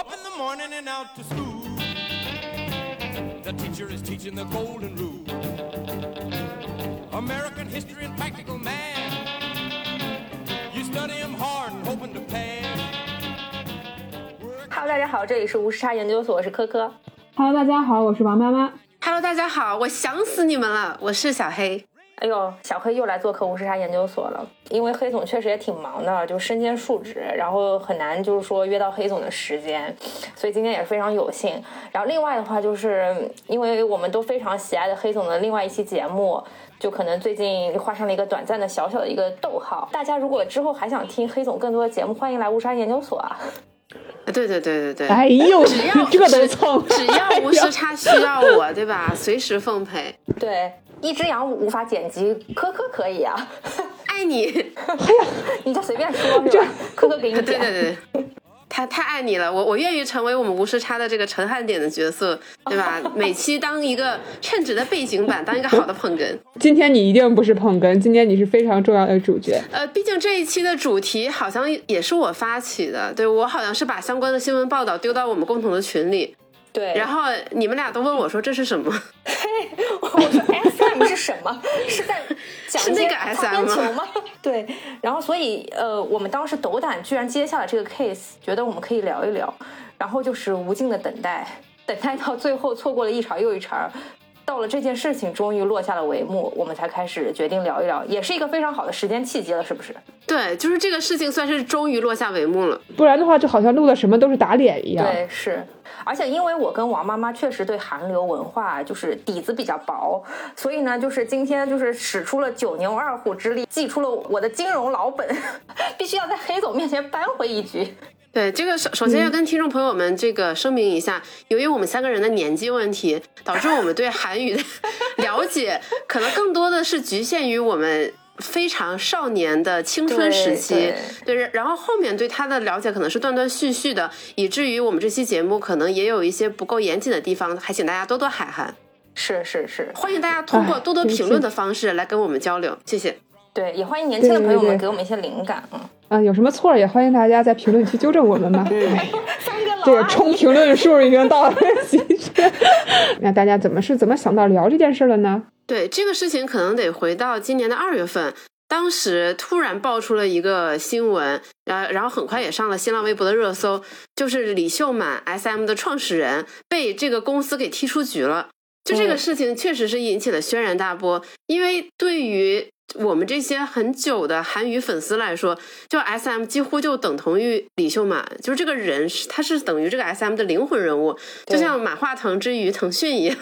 Up in the morning and out to school. The teacher is teaching the golden rule. American history and practical math. You study 'em hard and hoping to pass. Hello，大家好，这里是无时差研究所，我是科科。Hello，大家好，我是王妈妈。Hello，大家好，我想死你们了，我是小黑。哎呦，小黑又来做客无时差研究所了。因为黑总确实也挺忙的，就身兼数职，然后很难就是说约到黑总的时间，所以今天也是非常有幸。然后另外的话，就是因为我们都非常喜爱的黑总的另外一期节目，就可能最近画上了一个短暂的小小的一个逗号。大家如果之后还想听黑总更多的节目，欢迎来无时差研究所啊。对对对对对，哎呦，只要这得蹭，只要无时差需要我，对吧？随时奉陪。对，一只羊无法剪辑，科科可以啊。爱你，你就随便说，是吧？科科给你剪。对对对，他太爱你了，我我愿意成为我们无时差的这个陈汉典的角色，对吧？每期当一个称职的背景板，当一个好的捧哏。今天你一定不是捧哏，今天你是非常重要的主角。呃，毕竟这一期的主题好像也是我发起的，对我好像是把相关的新闻报道丢到我们共同的群里，对，然后你们俩都问我说这是什么？我说 SM 是什么？是在讲是那个擦 SM 球吗？对，然后所以呃，我们当时斗胆居然接下了这个 case，觉得我们可以聊一聊，然后就是无尽的等待，等待到最后错过了一茬又一茬。到了这件事情终于落下了帷幕，我们才开始决定聊一聊，也是一个非常好的时间契机了，是不是？对，就是这个事情算是终于落下帷幕了。不然的话，就好像录的什么都是打脸一样。对，是，而且因为我跟王妈妈确实对韩流文化就是底子比较薄，所以呢，就是今天就是使出了九牛二虎之力，祭出了我的金融老本，必须要在黑总面前扳回一局。对，这个首首先要跟听众朋友们这个声明一下，由于我们三个人的年纪问题，导致我们对韩语的 了解可能更多的是局限于我们非常少年的青春时期。对，然后后面对他的了解可能是断断续续的，以至于我们这期节目可能也有一些不够严谨的地方，还请大家多多海涵。是是是，欢迎大家通过哎多多评论的方式来跟我们交流，谢谢。对，也欢迎年轻的朋友们给我们一些灵感。嗯，啊，有什么错也欢迎大家在评论区纠正我们吧。三个老这个冲评论数已经到了极致。那大家怎么是怎么想到聊这件事了呢？对这个事情，可能得回到今年的二月份，当时突然爆出了一个新闻，然然后很快也上了新浪微博的热搜，就是李秀满 SM 的创始人被这个公司给踢出局了。就这个嗯事情确实是引起了轩然大波，因为对于我们这些很久的韩娱粉丝来说，就 S M 几乎就等同于李秀满，就是这个人是他是等于这个 S M 的灵魂人物，就像马化腾之于腾讯一样。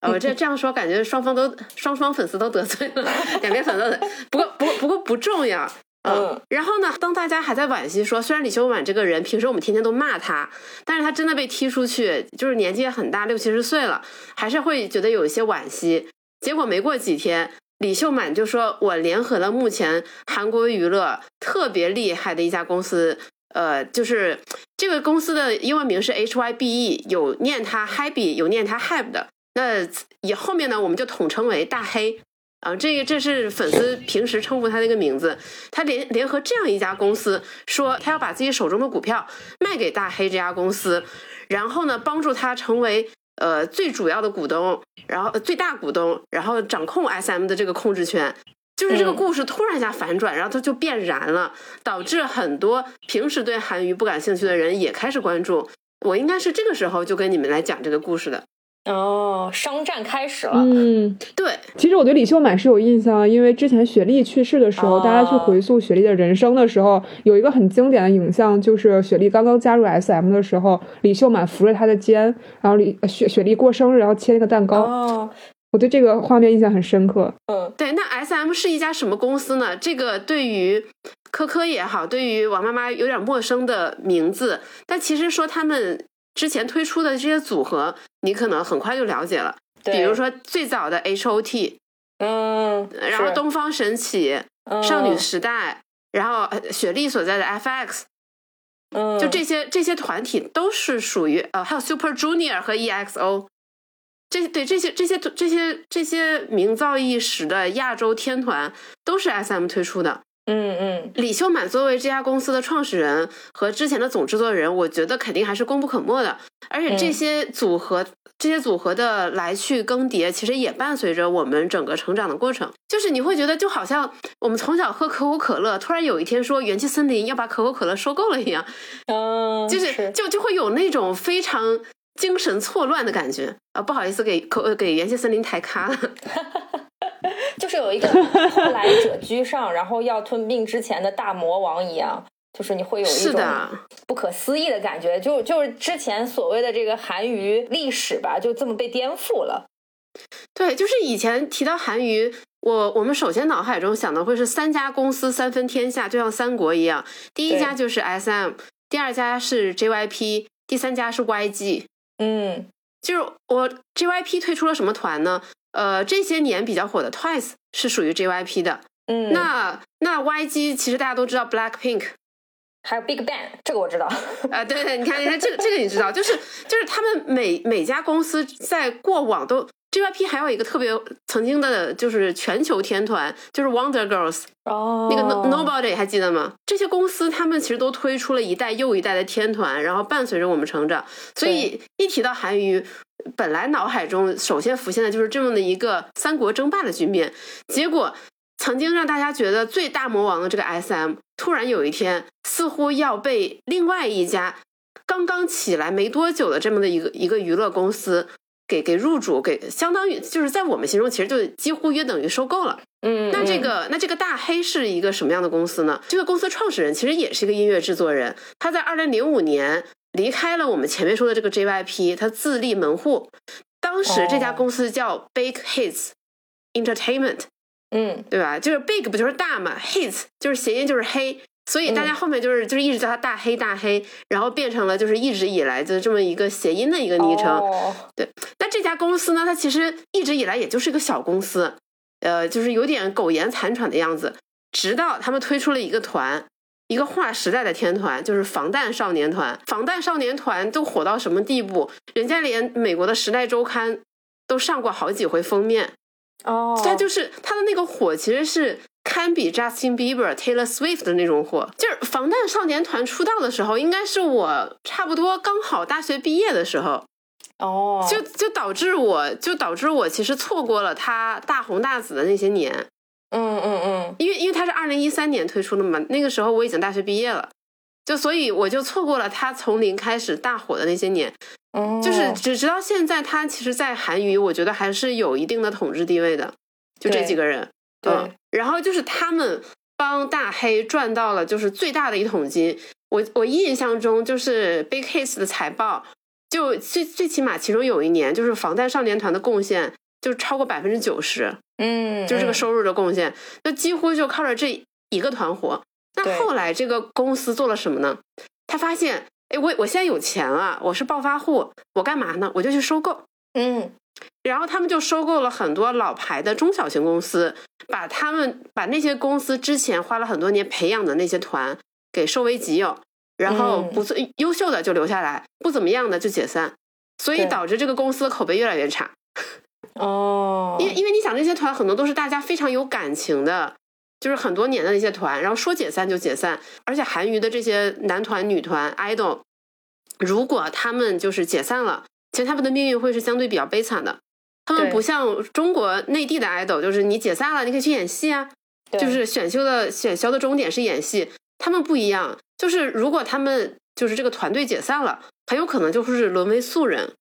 呃，我这 这样说，感觉双方都双方粉丝都得罪了，两边粉丝。不过不过不过不重要。嗯，然后呢，当大家还在惋惜说，虽然李秀满这个人平时我们天天都骂他，但是他真的被踢出去，就是年纪也很大，六七十岁了，还是会觉得有一些惋惜。结果没过几天，李秀满就说：“我联合了目前韩国娱乐特别厉害的一家公司，呃，就是这个公司的英文名是 HYBE，有念它 Happy，有念它 Have 的。那以后面呢，我们就统称为大黑。”啊，这个这是粉丝平时称呼他的一个名字。他联联合这样一家公司，说他要把自己手中的股票卖给大黑这家公司，然后呢，帮助他成为呃最主要的股东，然后、呃最大股东，然后掌控 SM 的这个控制权。就是这个嗯故事突然一下反转，然后它就变燃了，导致很多平时对韩娱不感兴趣的人也开始关注。我应该是这个时候就跟你们来讲这个故事的。哦，商战开始了。嗯，对，其实我对李秀满是有印象，因为之前雪莉去世的时候，哦大家去回溯雪莉的人生的时候，有一个很经典的影像，就是雪莉刚刚加入 SM 的时候，李秀满扶着她的肩，然后李呃雪雪莉过生日，然后切那个蛋糕，哦，我对这个画面印象很深刻。嗯，对，那 S M 是一家什么公司呢？这个对于科科也好，对于王妈妈有点陌生的名字，但其实说他们之前推出的这些组合，你可能很快就了解了。对比如，说最早的 H O T，嗯，然后东方神起、嗯少女时代，然后呃雪莉所在的 F X，嗯，就这些这些团体都是属于呃，还有 Super Junior 和 E X O，这对这些这些这些这些名噪一时的亚洲天团都是 S M 推出的。嗯嗯，李秀满作为这家公司的创始人和之前的总制作人，我觉得肯定还是功不可没的。而且这些组合、这些组合的来去更迭，其实也伴随着我们整个成长的过程。就是你会觉得，就好像我们从小喝可口可乐，突然有一天说元气森林要把可口可乐收购了一样，嗯，就是就就会有那种非常精神错乱的感觉啊！不好意思给可给元气森林抬咖了。就是有一个后来者居上，然后要吞并之前的大魔王一样，就是你会有一种，不可思议的感觉，就就是之前所谓的这个韩娱历史吧，就这么被颠覆了。对，就是以前提到韩娱，我我们首先脑海中想的会是三家公司三分天下，就像三国一样，第一家就是 SM，第二家是 JYP，第三家是 YG。嗯，就是我 JYP 推出了什么团呢？呃，这些年比较火的 Twice 是属于 JYP 的。嗯，那那 YG 其实大家都知道 Black Pink，还有 Big Bang，这个我知道。啊，对对，你看，你看这个这个你知道，就是就是他们每每家公司在过往都 JYP 还有一个特别曾经的就是全球天团，就是 Wonder Girls，哦，那个 No Nobody 还记得吗？这些公司他们其实都推出了一代又一代的天团，然后伴随着我们成长。所以一提到韩娱，本来脑海中首先浮现的就是这么的一个三国争霸的局面。结果曾经让大家觉得最大魔王的这个 SM，突然有一天似乎要被另外一家刚刚起来没多久的这么的一个一个娱乐公司。给给入主，给相当于就是在我们心中，其实就几乎约等于收购了。嗯，那这个那这个大黑是一个什么样的公司呢？这个公司创始人其实也是一个音乐制作人，他在二零零五年离开了我们前面说的这个 JYP，他自立门户。当时这家公司叫 Big Hits Entertainment，嗯，对吧？就是 Big 不就是大嘛，Hits 就是谐音就是黑。所以大家后面就是就是一直叫他大黑大黑，然后变成了就是一直以来的这么一个谐音的一个昵称。哦对，那这家公司呢，它其实一直以来也就是一个小公司，呃，就是有点苟延残喘的样子。直到他们推出了一个团，一个划时代的天团，就是防弹少年团。防弹少年团都火到什么地步？人家连美国的《时代周刊》都上过好几回封面。哦，他就是他的那个火，其实是堪比 Justin Bieber、Taylor Swift 的那种火。就是防弹少年团出道的时候，应该是我差不多刚好大学毕业的时候，哦，就就导致我就导致我其实错过了他大红大紫的那些年，嗯零一三年推出的嘛，那个时候我已经大学毕业了，就所以我就错过了他从零开始大火的那些年。哦，就是直直到现在，他其实，在韩娱，我觉得还是有一定的统治地位的。就这几个人，对嗯，然后就是他们帮大黑赚到了就是最大的一桶金。我我印象中就是 Big Hits 的财报，就最最起码其中有一年就是防弹少年团的贡献就超过百分之九十，嗯，就是这个嗯收入的贡献，那几乎就靠着这一个团伙。那后来这个公司做了什么呢？他发现，哎，我我现在有钱了，我是暴发户，我干嘛呢？我就去收购。嗯然后他们就收购了很多老牌的中小型公司，把他们把那些公司之前花了很多年培养的那些团给收为己有，然后嗯不错优秀的就留下来，不怎么样的就解散，所以导致这个公司的口碑越来越差。哦，因为因为你想，这些团很多都是大家非常有感情的，就是很多年的那些团，然后说解散就解散。而且韩娱的这些男团、女团、idol，如果他们就是解散了，其实他们的命运会是相对比较悲惨的。他们不像中国内地的 idol，就是你解散了，你可以去演戏啊，就是选秀的选秀的终点是演戏。他们不一样，就是如果他们就是这个团队解散了，很有可能就是沦为素人。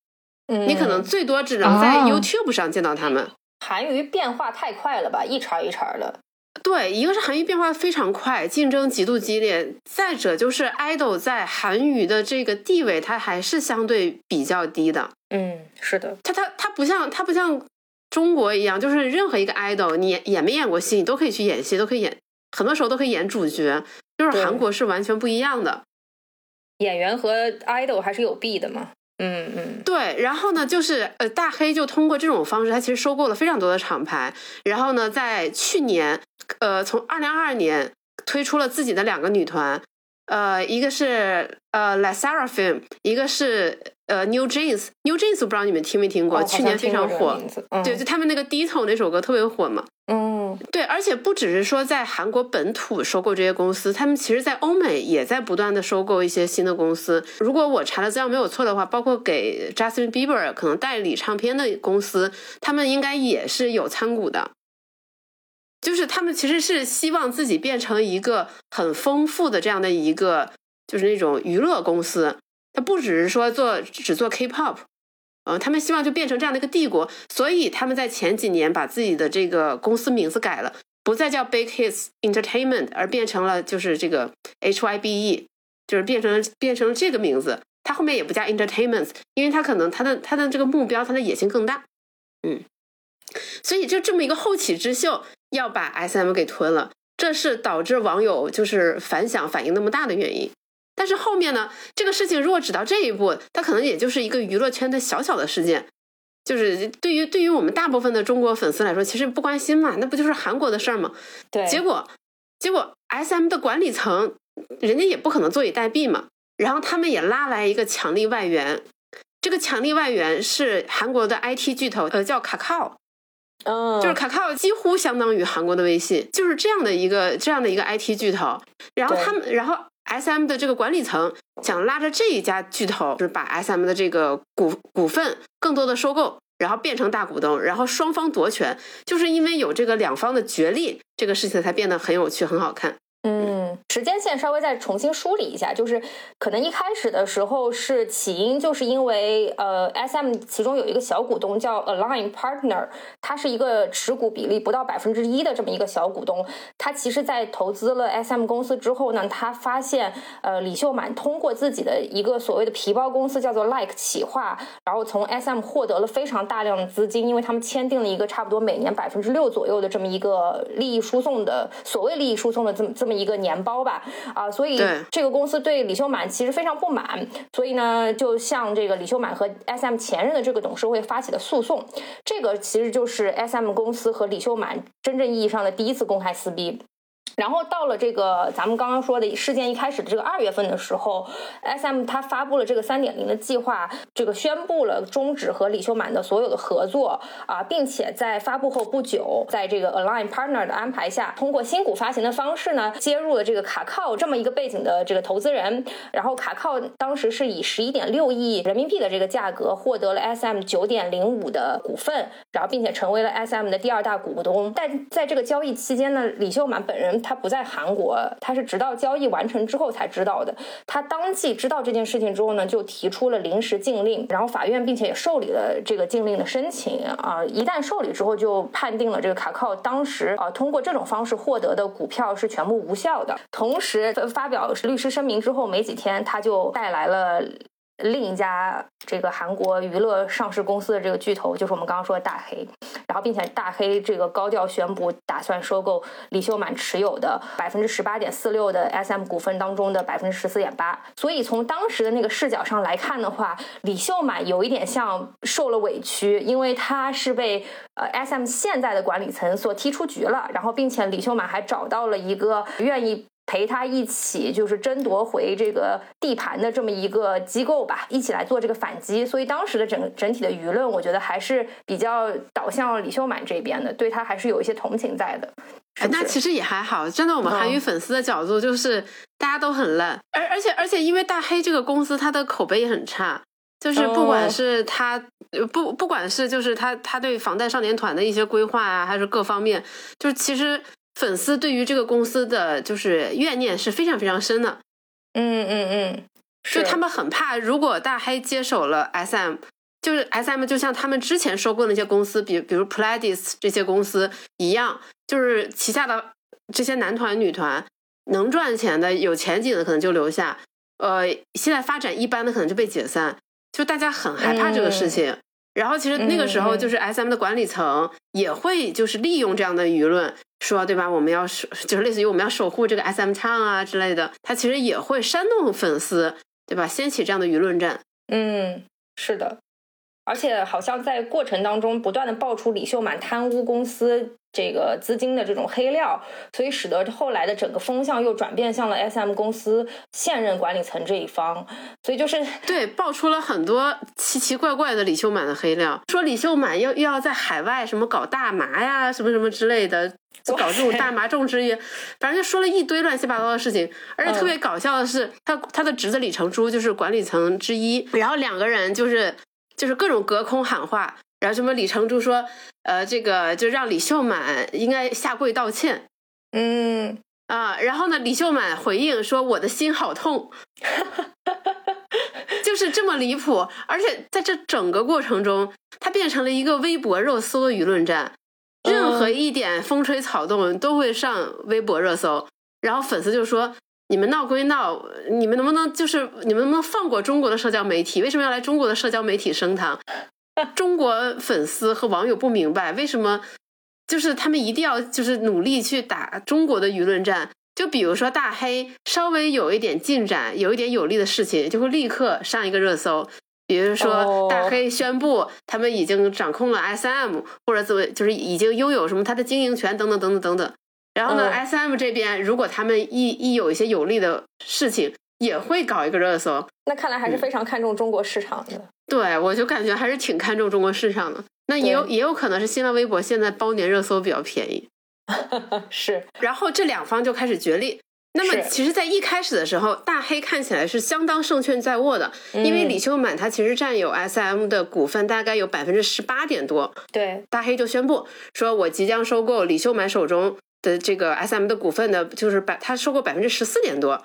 嗯你可能最多只能在哦 YouTube 上见到他们。韩娱变化太快了吧，一茬一茬的。对，一个是韩娱变化非常快，竞争极度激烈；再者就是 idol 在韩娱的这个地位，它还是相对比较低的。嗯，是的，它它它不像它不像中国一样，就是任何一个 idol，你演演没演过戏，你都可以去演戏，都可以演，很多时候都可以演主角。就是韩国是完全不一样的。演员和 idol 还是有弊的嘛。嗯嗯对，然后呢，就是呃，大黑就通过这种方式，他其实收购了非常多的厂牌。然后呢，在去年，呃，从二零二二年推出了自己的两个女团，呃，一个是呃 La Seraphim，一个是呃 New Jeans。New Jeans 不知道你们听没听过，哦去年非常火。嗯、对，就他们那个 Ditto 那首歌特别火嘛。嗯对，而且不只是说在韩国本土收购这些公司，他们其实在欧美也在不断的收购一些新的公司。如果我查的资料没有错的话，包括给 Justin Bieber 可能代理唱片的公司，他们应该也是有参股的。就是他们其实是希望自己变成一个很丰富的这样的一个，就是那种娱乐公司。他不只是说做只做 K-pop，嗯，他们希望就变成这样的一个帝国。所以他们在前几年把自己的这个公司名字改了，不再叫 Big Hits Entertainment，而变成了就是这个 HYBE，就是变成变成了这个名字。它后面也不加 Entertainment，因为它可能它的它的这个目标，它的野心更大。嗯，所以就这么一个后起之秀。要把 S M 给吞了，这是导致网友就是反响反应那么大的原因。但是后面呢，这个事情如果只到这一步，它可能也就是一个娱乐圈的小小的事件，就是对于对于我们大部分的中国粉丝来说，其实不关心嘛，那不就是韩国的事儿吗？对。结果结果 S M 的管理层，人家也不可能坐以待毙嘛，然后他们也拉来一个强力外援，这个强力外援是韩国的 I T 巨头，呃，叫卡靠。嗯，就是卡卡几乎相当于韩国的微信，就是这样的一个这样的一个 IT 巨头。然后他们，然后 SM 的这个管理层想拉着这一家巨头，就是把 SM 的这个股股份更多的收购，然后变成大股东，然后双方夺权。就是因为有这个两方的角力，这个事情才变得很有趣、很好看。时间线稍微再重新梳理一下，就是可能一开始的时候是起因，就是因为呃，SM 其中有一个小股东叫 Align Partner，他是一个持股比例不到百分之一的这么一个小股东。他其实，在投资了 SM 公司之后呢，他发现呃，李秀满通过自己的一个所谓的皮包公司叫做 Like 企划，然后从 SM 获得了非常大量的资金，因为他们签订了一个差不多每年百分之六左右的这么一个利益输送的所谓利益输送的这么这么。一个年包吧，啊，所以这个公司对李秀满其实非常不满，所以呢，就向这个李秀满和 SM 前任的这个董事会发起了诉讼。这个其实就是 SM 公司和李秀满真正意义上的第一次公开撕逼。然后到了这个咱们刚刚说的事件一开始的这个二月份的时候，S M 它发布了这个三点零的计划，这个宣布了终止和李秀满的所有的合作啊，并且在发布后不久，在这个 Align Partner 的安排下，通过新股发行的方式呢，接入了这个卡靠这么一个背景的这个投资人。然后卡靠当时是以十一点六亿人民币的这个价格获得了 S M 九点零五的股份，然后并且成为了 S M 的第二大股东。但在这个交易期间呢，李秀满本人。他不在韩国，他是直到交易完成之后才知道的。他当即知道这件事情之后呢，就提出了临时禁令，然后法院并且也受理了这个禁令的申请啊。一旦受理之后，就判定了这个卡靠当时啊通过这种方式获得的股票是全部无效的。同时发表律师声明之后没几天，他就带来了。另一家这个韩国娱乐上市公司的这个巨头，就是我们刚刚说的大黑，然后并且大黑这个高调宣布打算收购李秀满持有的百分之十八点四六的 SM 股份当中的百分之十四点八。所以从当时的那个视角上来看的话，李秀满有一点像受了委屈，因为他是被呃 SM 现在的管理层所踢出局了，然后并且李秀满还找到了一个愿意。陪他一起就是争夺回这个地盘的这么一个机构吧，一起来做这个反击。所以当时的整整体的舆论，我觉得还是比较导向李秀满这边的，对他还是有一些同情在的。那其实也还好，站在我们韩娱粉丝的角度，就是大家都很烂，而而且而且因为大黑这个公司，它的口碑也很差，就是不管是他不不管是就是他他对防弹少年团的一些规划啊，还是各方面，就是其实。粉丝对于这个公司的就是怨念是非常非常深的，嗯嗯嗯，就他们很怕，如果大黑接手了 SM，就是 SM 就像他们之前收购那些公司，比比如 Pledis 这些公司一样，就是旗下的这些男团女团能赚钱的、有前景的可能就留下，呃，现在发展一般的可能就被解散，就大家很害怕这个事情。然后其实那个时候就是 S M 的管理层也会就是利用这样的舆论说对吧？我们要守就是类似于我们要守护这个 S M 唱啊之类的，他其实也会煽动粉丝对吧？掀起这样的舆论战。嗯，是的。而且好像在过程当中不断的爆出李秀满贪污公司这个资金的这种黑料，所以使得后来的整个风向又转变向了 SM 公司现任管理层这一方，所以就是对，爆出了很多奇奇怪怪的李秀满的黑料，说李秀满又又要在海外什么搞大麻呀，什么什么之类的，就搞这种大麻种植业，反正就说了一堆乱七八糟的事情。而且特别搞笑的是，他他的侄子李成洙就是管理层之一，然后两个人就是就是各种隔空喊话，然后什么李成洙说，呃，这个就让李秀满应该下跪道歉。嗯，啊，然后呢？李秀满回应说：“我的心好痛。”就是这么离谱，而且在这整个过程中，它变成了一个微博热搜的舆论战，任何一点风吹草动都会上微博热搜。然后粉丝就说：“你们闹归闹，你们能不能就是你们能不能放过中国的社交媒体？为什么要来中国的社交媒体升堂？” 中国粉丝和网友不明白为什么。就是他们一定要就是努力去打中国的舆论战，就比如说大黑稍微有一点进展，有一点有利的事情，就会立刻上一个热搜。比如说大黑宣布他们已经掌控了 SM，或者怎么就是已经拥有什么他的经营权等等等等等等。然后呢，SM 这边如果他们一一有一些有利的事情，也会搞一个热搜。那看来还是非常看重中国市场的。对，我就感觉还是挺看重中国市场的。那也有也有可能是新浪微博现在包年热搜比较便宜，是。然后这两方就开始角力。那么其实，在一开始的时候，大黑看起来是相当胜券在握的，因为李秀满他其实占有 SM 的股份大概有百分之十八点多。对，大黑就宣布说，我即将收购李秀满手中的这个 SM 的股份的，就是百他收购百分之十四点多。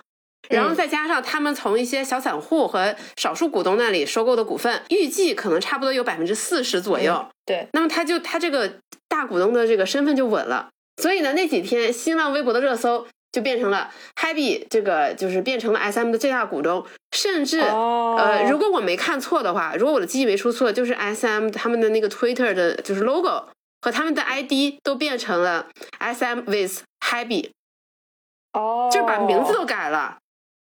然后再加上他们从一些小散户和少数股东那里收购的股份，预计可能差不多有百分之四十左右。对，那么他就他这个大股东的这个身份就稳了。所以呢，那几天新浪微博的热搜就变成了 Happy 这个就是变成了 SM 的最大股东，甚至呃，如果我没看错的话，如果我的记忆没出错，就是 SM 他们的那个 Twitter 的就是 logo 和他们的 ID 都变成了 SM with Happy，哦，就是把名字都改了。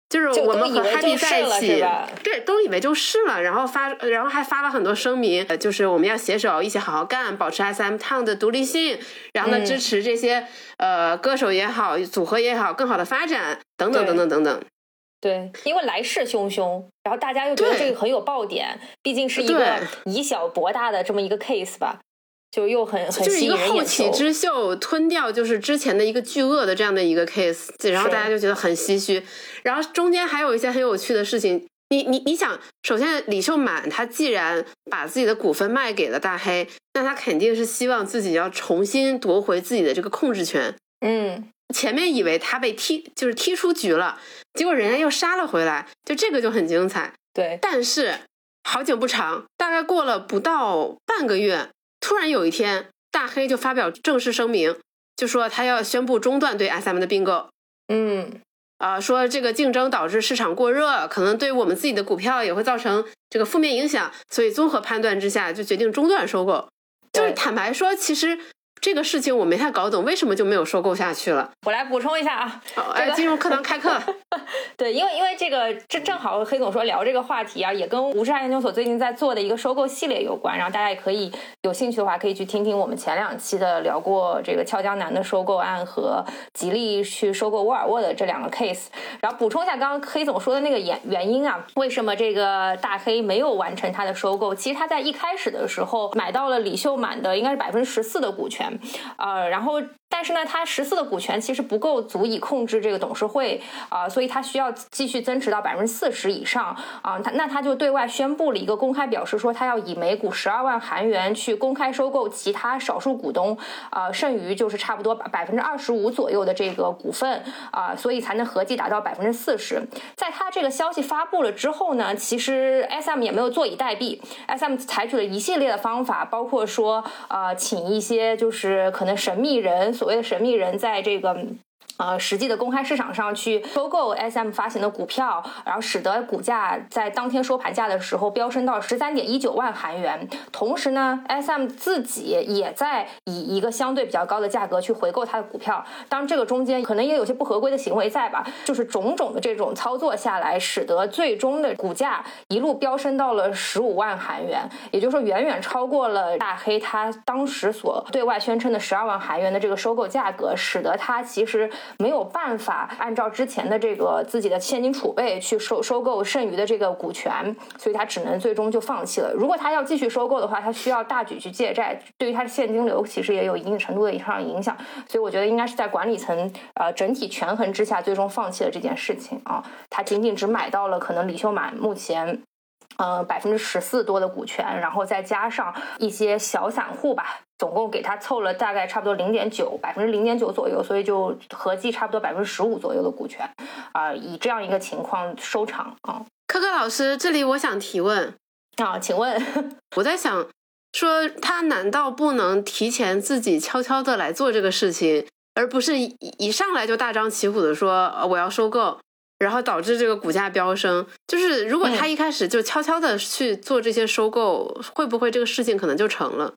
就是我们和 Happy 在一起，对，都以为就是了，然后发，然后还发了很多声明，就是我们要携手一起好好干，保持 SM Town 的独立性，然后呢，支持这些呃歌手也好，组合也好，更好的发展，等等等等等等。对，因为来势汹汹，然后大家又觉得这个很有爆点，毕竟是一个以小博大的这么一个 case 吧。就又很很就是一个后起之秀吞掉就是之前的一个巨鳄的这样的一个 case，然后大家就觉得很唏嘘。然后中间还有一些很有趣的事情，你你你想，首先李秀满他既然把自己的股份卖给了大黑，那他肯定是希望自己要重新夺回自己的这个控制权。嗯，前面以为他被踢就是踢出局了，结果人家又杀了回来，就这个就很精彩。对，但是好景不长，大概过了不到半个月。突然有一天，大黑就发表正式声明，就说他要宣布中断对 SM 的并购。嗯，啊，说这个竞争导致市场过热，可能对我们自己的股票也会造成这个负面影响，所以综合判断之下，就决定中断收购。就是坦白说，其实。这个事情我没太搞懂，为什么就没有收购下去了？我来补充一下啊，哎，进入课堂开课。对，因为因为这个正正好黑总说聊这个话题啊，也跟吴世汉研究所最近在做的一个收购系列有关，然后大家也可以有兴趣的话，可以去听听我们前两期的聊过这个俏江南的收购案和吉利去收购沃尔沃的这两个 case。然后补充一下刚刚黑总说的那个原原因啊，为什么这个大黑没有完成他的收购？其实他在一开始的时候买到了李秀满的应该是百分之十四的股权。呃，然后。但是呢，他十四的股权其实不够足以控制这个董事会啊，所以他需要继续增持到百分之四十以上啊。他那他就对外宣布了一个公开表示，说他要以每股十二万韩元去公开收购其他少数股东啊，剩余就是差不多百分之二十五左右的这个股份啊，所以才能合计达到百分之四十。在他这个消息发布了之后呢，其实 SM 也没有坐以待毙，SM 采取了一系列的方法，包括说呃，请一些就是可能神秘人。所谓的神秘人在这个呃，实际的公开市场上去收购 SM 发行的股票，然后使得股价在当天收盘价的时候飙升到十三点一九万韩元。同时呢，SM 自己也在以一个相对比较高的价格去回购它的股票。当，这个中间可能也有些不合规的行为在吧？就是种种的这种操作下来，使得最终的股价一路飙升到了十五万韩元，也就是说远远超过了大黑他当时所对外宣称的十二万韩元的这个收购价格，使得他其实。没有办法按照之前的这个自己的现金储备去收收购剩余的这个股权，所以他只能最终就放弃了。如果他要继续收购的话，他需要大举去借债，对于他的现金流其实也有一定程度的上影响。所以我觉得应该是在管理层呃整体权衡之下，最终放弃了这件事情啊。他仅仅只买到了可能李秀满目前。呃，百分之十四多的股权，然后再加上一些小散户吧，总共给他凑了大概差不多零点九百分之零点九左右，所以就合计差不多百分之十五左右的股权，啊，以这样一个情况收场啊。科科老师，这里我想提问啊，请问 我在想说，他难道不能提前自己悄悄的来做这个事情，而不是一一上来就大张旗鼓的说我要收购？然后导致这个股价飙升，就是如果他一开始就悄悄的去做这些收购，会不会这个事情可能就成了？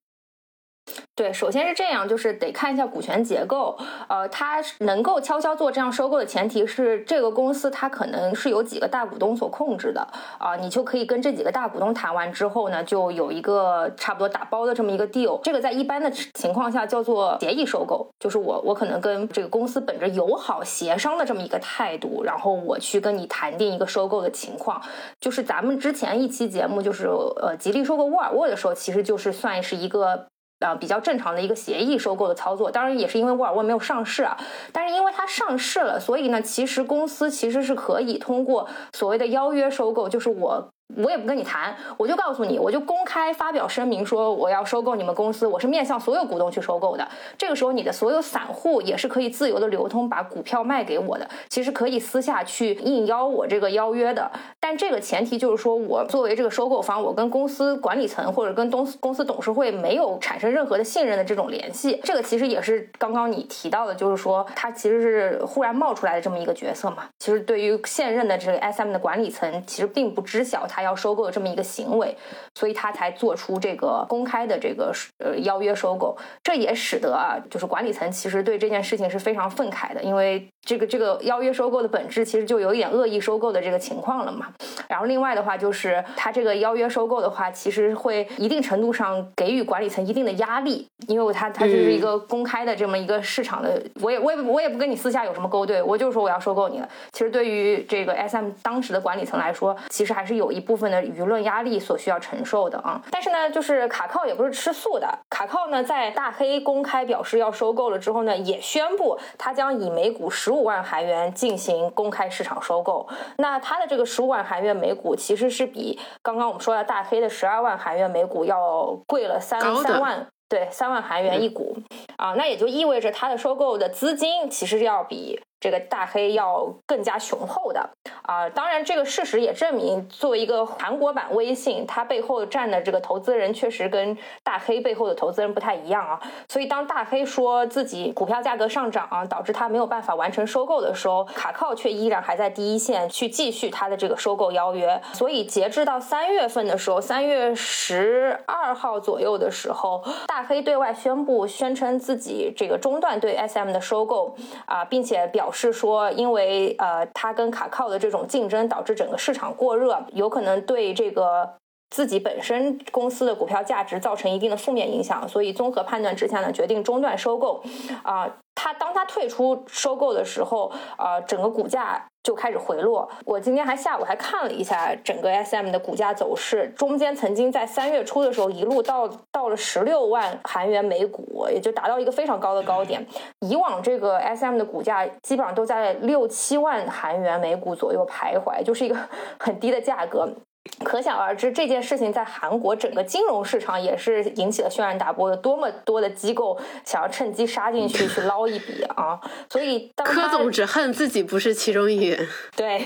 对，首先是这样，就是得看一下股权结构。呃，它能够悄悄做这样收购的前提是，这个公司它可能是由几个大股东所控制的啊，你就可以跟这几个大股东谈完之后呢，就有一个差不多打包的这么一个 deal。这个在一般的情况下叫做协议收购，就是我我可能跟这个公司本着友好协商的这么一个态度，然后我去跟你谈定一个收购的情况。就是咱们之前一期节目，就是呃吉利收购沃尔沃的时候，其实就是算是一个。呃，比较正常的一个协议收购的操作，当然也是因为沃尔沃没有上市啊。但是因为它上市了，所以呢，其实公司其实是可以通过所谓的邀约收购，就是我。我也不跟你谈，我就告诉你，我就公开发表声明说我要收购你们公司，我是面向所有股东去收购的。这个时候，你的所有散户也是可以自由的流通，把股票卖给我的。其实可以私下去应邀我这个邀约的，但这个前提就是说我作为这个收购方，我跟公司管理层或者跟东公司董事会没有产生任何的信任的这种联系。这个其实也是刚刚你提到的，就是说他其实是忽然冒出来的这么一个角色嘛。其实对于现任的这个 SM 的管理层，其实并不知晓他。他要收购的这么一个行为，所以他才做出这个公开的这个呃邀约收购，这也使得啊，就是管理层其实对这件事情是非常愤慨的，因为这个这个邀约收购的本质其实就有一点恶意收购的这个情况了嘛。然后另外的话就是他这个邀约收购的话，其实会一定程度上给予管理层一定的压力，因为他他就是一个公开的这么一个市场的，我也我也我也不跟你私下有什么勾兑，我就说我要收购你了。其实对于这个 SM 当时的管理层来说，其实还是有一。部分的舆论压力所需要承受的啊，但是呢，就是卡靠也不是吃素的。卡靠呢，在大黑公开表示要收购了之后呢，也宣布他将以每股十五万韩元进行公开市场收购。那他的这个十五万韩元每股，其实是比刚刚我们说的大黑的十二万韩元每股要贵了三三万，对，三万韩元一股啊。那也就意味着他的收购的资金其实要比。这个大黑要更加雄厚的啊，当然这个事实也证明，作为一个韩国版微信，它背后站的这个投资人确实跟大黑背后的投资人不太一样啊。所以当大黑说自己股票价格上涨啊导致他没有办法完成收购的时候，卡靠却依然还在第一线去继续他的这个收购邀约。所以截至到三月份的时候，三月十二号左右的时候，大黑对外宣布宣称自己这个中断对 SM 的收购啊，并且表。是说，因为呃，它跟卡靠的这种竞争导致整个市场过热，有可能对这个自己本身公司的股票价值造成一定的负面影响，所以综合判断之下呢，决定中断收购。啊，他当他退出收购的时候，啊，整个股价。就开始回落。我今天还下午还看了一下整个 SM 的股价走势，中间曾经在三月初的时候一路到到了十六万韩元每股，也就达到一个非常高的高点。以往这个 SM 的股价基本上都在六七万韩元每股左右徘徊，就是一个 很低的价格。可想而知，这件事情在韩国整个金融市场也是引起了轩然大波，有多么多的机构想要趁机杀进去去捞一笔啊！所以，柯总只恨自己不是其中一员。对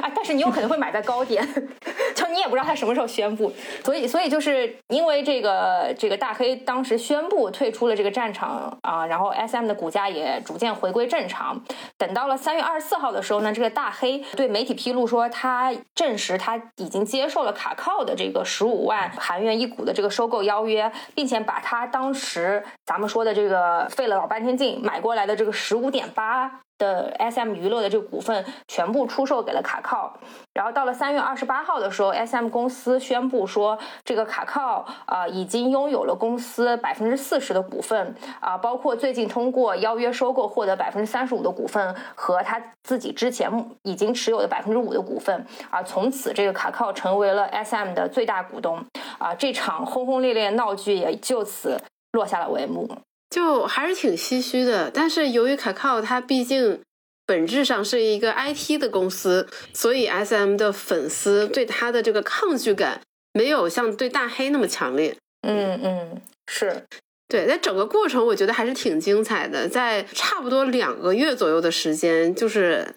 啊，但是你有可能会买在高点，就你也不知道他什么时候宣布，所以所以就是因为这个这个大黑当时宣布退出了这个战场啊，然后 S M 的股价也逐渐回归正常。等到了三月二十四号的时候呢，这个大黑对媒体披露说，他证实他已经接接受了卡靠的这个十五万韩元一股的这个收购邀约，并且把他当时咱们说的这个费了老半天劲买过来的这个十五点八。的 S M 娱乐的这个股份全部出售给了卡靠，然后到了三月二十八号的时候，S M 公司宣布说，这个卡靠啊已经拥有了公司百分之四十的股份啊，包括最近通过邀约收购获得百分之三十五的股份和他自己之前已经持有的百分之五的股份啊，从此这个卡靠成为了 S M 的最大股东啊，这场轰轰烈烈闹剧也就此落下了帷幕。就还是挺唏嘘的，但是由于卡靠它毕竟本质上是一个 IT 的公司，所以 SM 的粉丝对他的这个抗拒感没有像对大黑那么强烈。嗯嗯，是对。在整个过程，我觉得还是挺精彩的，在差不多两个月左右的时间，就是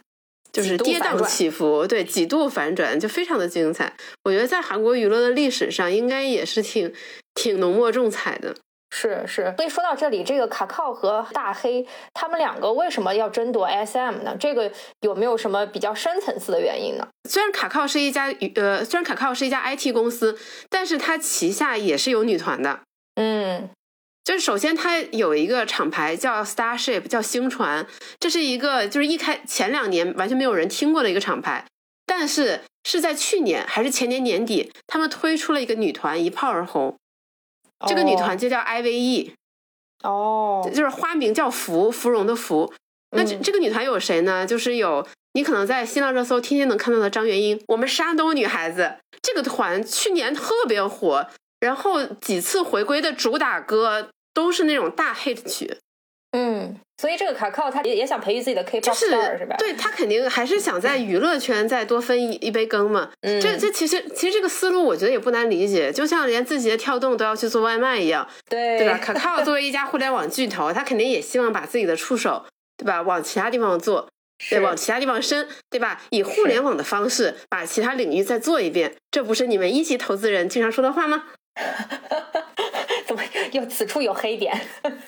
就是跌宕起伏，对，几度反转，就非常的精彩。我觉得在韩国娱乐的历史上，应该也是挺挺浓墨重彩的。是是，所以说到这里，这个卡靠和大黑他们两个为什么要争夺 SM 呢？这个有没有什么比较深层次的原因呢？虽然卡靠是一家呃，虽然卡靠是一家 IT 公司，但是它旗下也是有女团的。嗯，就是首先它有一个厂牌叫 Starship，叫星船，这是一个就是一开前两年完全没有人听过的一个厂牌，但是是在去年还是前年年底，他们推出了一个女团，一炮而红。这个女团就叫 IVE，哦，就是花名叫芙芙蓉的芙。那这这个女团有谁呢？就是有你可能在新浪热搜天天能看到的张元英，我们山东女孩子。这个团去年特别火，然后几次回归的主打歌都是那种大 hit 曲。嗯，所以这个卡靠他也也想培育自己的 K-pop star 是吧？对他肯定还是想在娱乐圈再多分一一杯羹嘛。嗯，这这其实其实这个思路我觉得也不难理解，就像连自己的跳动都要去做外卖一样，对对吧？卡靠 作为一家互联网巨头，他肯定也希望把自己的触手，对吧，往其他地方做，对，往其他地方伸，对吧？以互联网的方式把其他领域再做一遍，这不是你们一级投资人经常说的话吗？怎么又此处有黑点？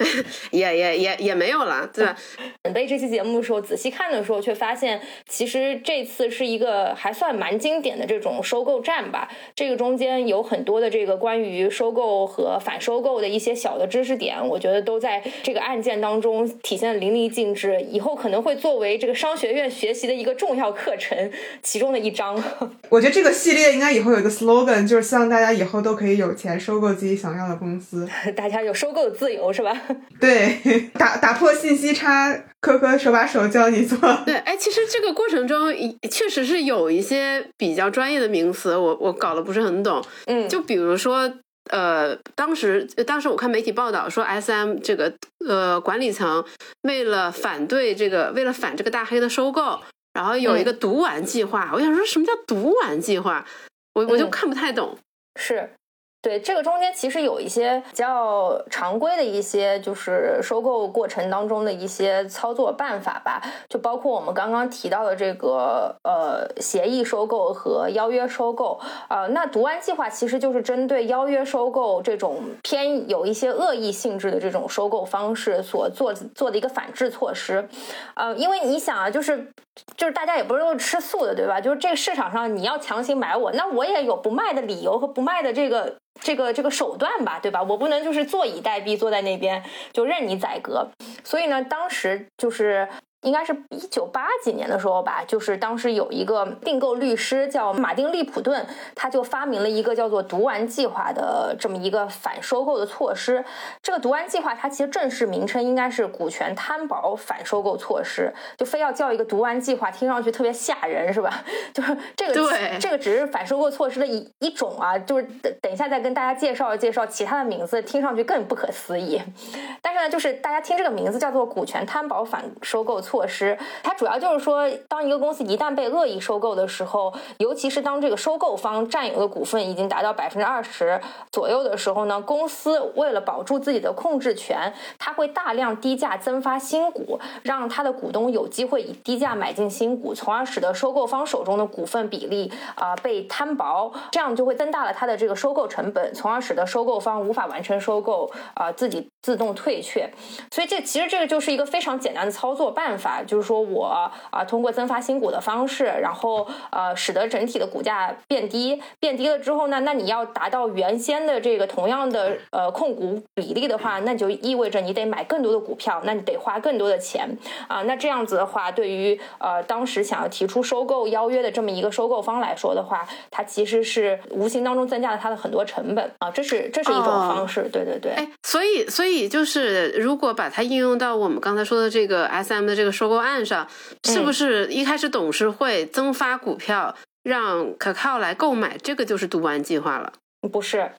也也也也没有了，对？准备这期节目的时候，仔细看的时候，却发现其实这次是一个还算蛮经典的这种收购战吧。这个中间有很多的这个关于收购和反收购的一些小的知识点，我觉得都在这个案件当中体现的淋漓尽致。以后可能会作为这个商学院学习的一个重要课程其中的一章。我觉得这个系列应该以后有一个 slogan，就是希望大家以后都可以有钱收购自己想要的公司，大家有收购的自由是吧？对，打打破信息差，科科手把手教你做。对，哎，其实这个过程中确实是有一些比较专业的名词，我我搞得不是很懂。嗯，就比如说，呃，当时当时我看媒体报道说，S M 这个呃管理层为了反对这个，为了反这个大黑的收购，然后有一个毒丸计划。我想说什么叫毒丸计划？我我就看不太懂。是。对，这个中间其实有一些比较常规的一些，就是收购过程当中的一些操作办法吧，就包括我们刚刚提到的这个呃协议收购和邀约收购。呃，那毒丸计划其实就是针对邀约收购这种偏有一些恶意性质的这种收购方式所做做的一个反制措施。呃，因为你想啊，就是就是大家也不是都是吃素的，对吧？就是这个市场上你要强行买我，那我也有不卖的理由和不卖的这个。这个这个手段吧，对吧？我不能就是坐以待毙，坐在那边就任你宰割。所以呢，当时就是。应该是一九八几年的时候吧，就是当时有一个并购律师叫马丁利普顿，他就发明了一个叫做“毒丸计划”的这么一个反收购的措施。这个“毒丸计划”它其实正式名称应该是“股权摊薄反收购措施”，就非要叫一个“毒丸计划”，听上去特别吓人，是吧？就是这个，这个只是反收购措施的一一种啊。就是等等一下再跟大家介绍介绍其他的名字，听上去更不可思议。但是呢，就是大家听这个名字叫做“股权摊薄反收购”。措施。它主要就是说，当一个公司一旦被恶意收购的时候，尤其是当这个收购方占有的股份已经达到百分之二十左右的时候呢，公司为了保住自己的控制权，它会大量低价增发新股，让它的股东有机会以低价买进新股，从而使得收购方手中的股份比例啊、被摊薄，这样就会增大了它的这个收购成本，从而使得收购方无法完成收购啊、自己自动退却。所以这其实这个就是一个非常简单的操作办，就是说我啊、通过增发新股的方式，然后呃使得整体的股价变低，变低了之后呢，那你要达到原先的这个同样的呃控股比例的话，那就意味着你得买更多的股票，那你得花更多的钱。啊、那这样子的话，对于呃当时想要提出收购邀约的这么一个收购方来说的话，它其实是无形当中增加了它的很多成本。啊，这是这是一种哦方式，对对对。哎，所以所以就是，如果把它应用到我们刚才说的这个 S M 的这个收购案上，是不是一开始董事会增发股票，让 Kakao 来购买，这个就是读完计划了？不是，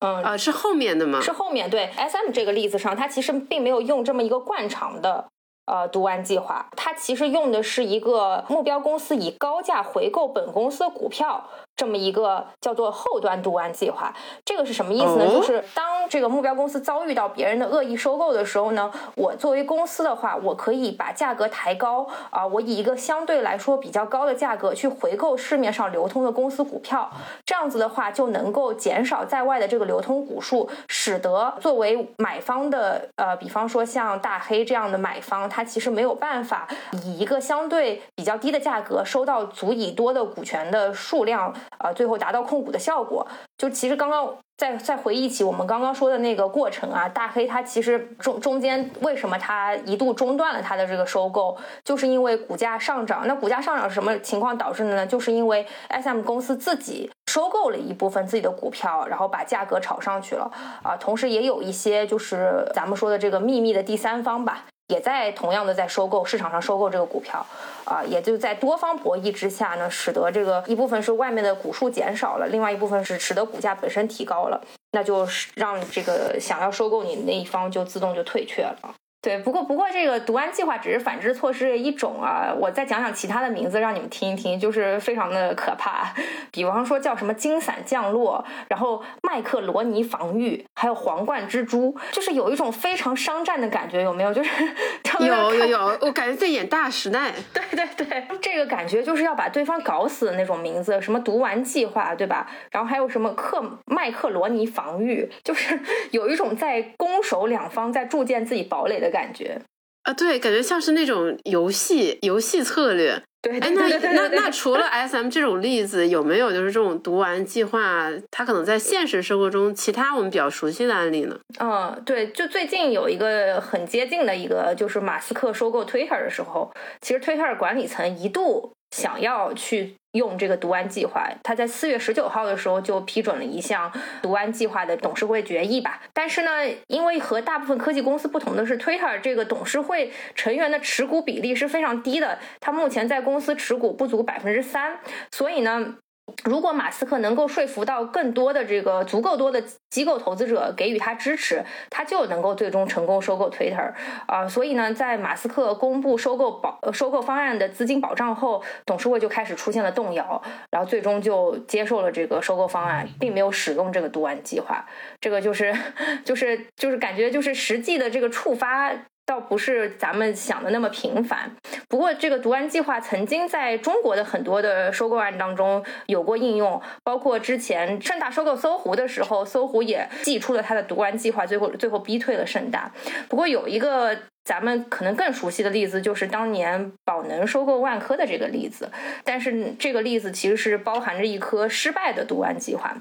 嗯，啊，是后面的吗？是后面对 S M 这个例子上，它其实并没有用这么一个惯常的呃读完计划，它其实用的是一个目标公司以高价回购本公司的股票这么一个叫做后端读完计划。这个是什么意思呢？哦就是当这个目标公司遭遇到别人的恶意收购的时候呢，我作为公司的话，我可以把价格抬高啊、我以一个相对来说比较高的价格去回购市面上流通的公司股票，这样子的话就能够减少在外的这个流通股数，使得作为买方的呃，比方说像大黑这样的买方，他其实没有办法以一个相对比较低的价格收到足以多的股权的数量，呃，最后达到控股的效果。就其实刚刚再再回忆起我们刚刚说的那个过程啊，大黑它其实中中间为什么它一度中断了它的这个收购，就是因为股价上涨。那股价上涨是什么情况导致的呢？就是因为 SM 公司自己收购了一部分自己的股票，然后把价格炒上去了啊。同时也有一些就是咱们说的这个秘密的第三方吧。也在同样的在收购市场上收购这个股票，啊、也就在多方博弈之下呢，使得这个一部分是外面的股数减少了，另外一部分是使得股价本身提高了，那就是让这个想要收购你那一方就自动就退却了。对，不过不过这个读完计划只是反制措施的一种啊，我再讲讲其他的名字让你们听一听，就是非常的可怕。比方说叫什么金伞降落，然后麦克罗尼防御，还有皇冠蜘蛛，就是有一种非常商战的感觉，有没有？就是 特别有有有，我感觉在演大时代。对对对，这个感觉就是要把对方搞死的那种名字，什么读完计划，对吧？然后还有什么克麦克罗尼防御，就是 有一种在攻守两方在铸建自己堡垒的感觉。啊，对，感觉像是那种游戏游戏策略。对，哎，那那那除了 S M 这种例子，有没有就是这种读完计划，它可能在现实生活中其他我们比较熟悉的案例呢？嗯，对，就最近有一个很接近的一个，就是马斯克收购 Twitter 的时候，其实 Twitter 管理层一度想要去用这个读完计划，他在四月十九号的时候就批准了一项读完计划的董事会决议吧。但是呢，因为和大部分科技公司不同的是，Twitter 这个董事会成员的持股比例是非常低的，他目前在公司持股不足百分之三，所以呢。如果马斯克能够说服到更多的这个足够多的机构投资者给予他支持，他就能够最终成功收购 Twitter 啊、所以呢，在马斯克公布收购保收购方案的资金保障后，董事会就开始出现了动摇，然后最终就接受了这个收购方案，并没有使用这个读完计划。这个就是 就是就是感觉就是实际的这个触发。倒不是咱们想的那么频繁，不过这个读完计划曾经在中国的很多的收购案当中有过应用，包括之前盛大收购搜狐的时候，搜狐也寄出了它的读完计划，最后最后逼退了盛大。不过有一个咱们可能更熟悉的例子，就是当年宝能收购万科的这个例子，但是这个例子其实是包含着一颗失败的读完计划。